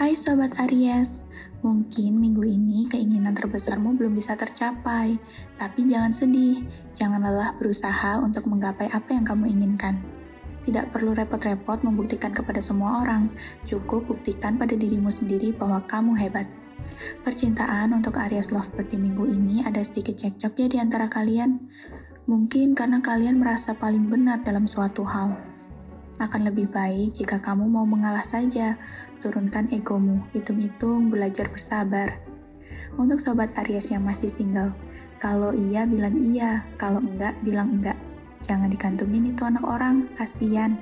Hai Sobat Aries, mungkin minggu ini keinginan terbesarmu belum bisa tercapai, tapi jangan sedih, jangan lelah berusaha untuk menggapai apa yang kamu inginkan. Tidak perlu repot-repot membuktikan kepada semua orang, cukup buktikan pada dirimu sendiri bahwa kamu hebat. Percintaan untuk Aries Lovebird di minggu ini ada sedikit cekcok ya di antara kalian. Mungkin karena kalian merasa paling benar dalam suatu hal akan lebih baik jika kamu mau mengalah saja. Turunkan egomu, hitung-hitung, belajar bersabar. Untuk sobat Aries yang masih single, kalau iya bilang iya, kalau enggak bilang enggak. Jangan dikantungin itu anak orang, kasihan.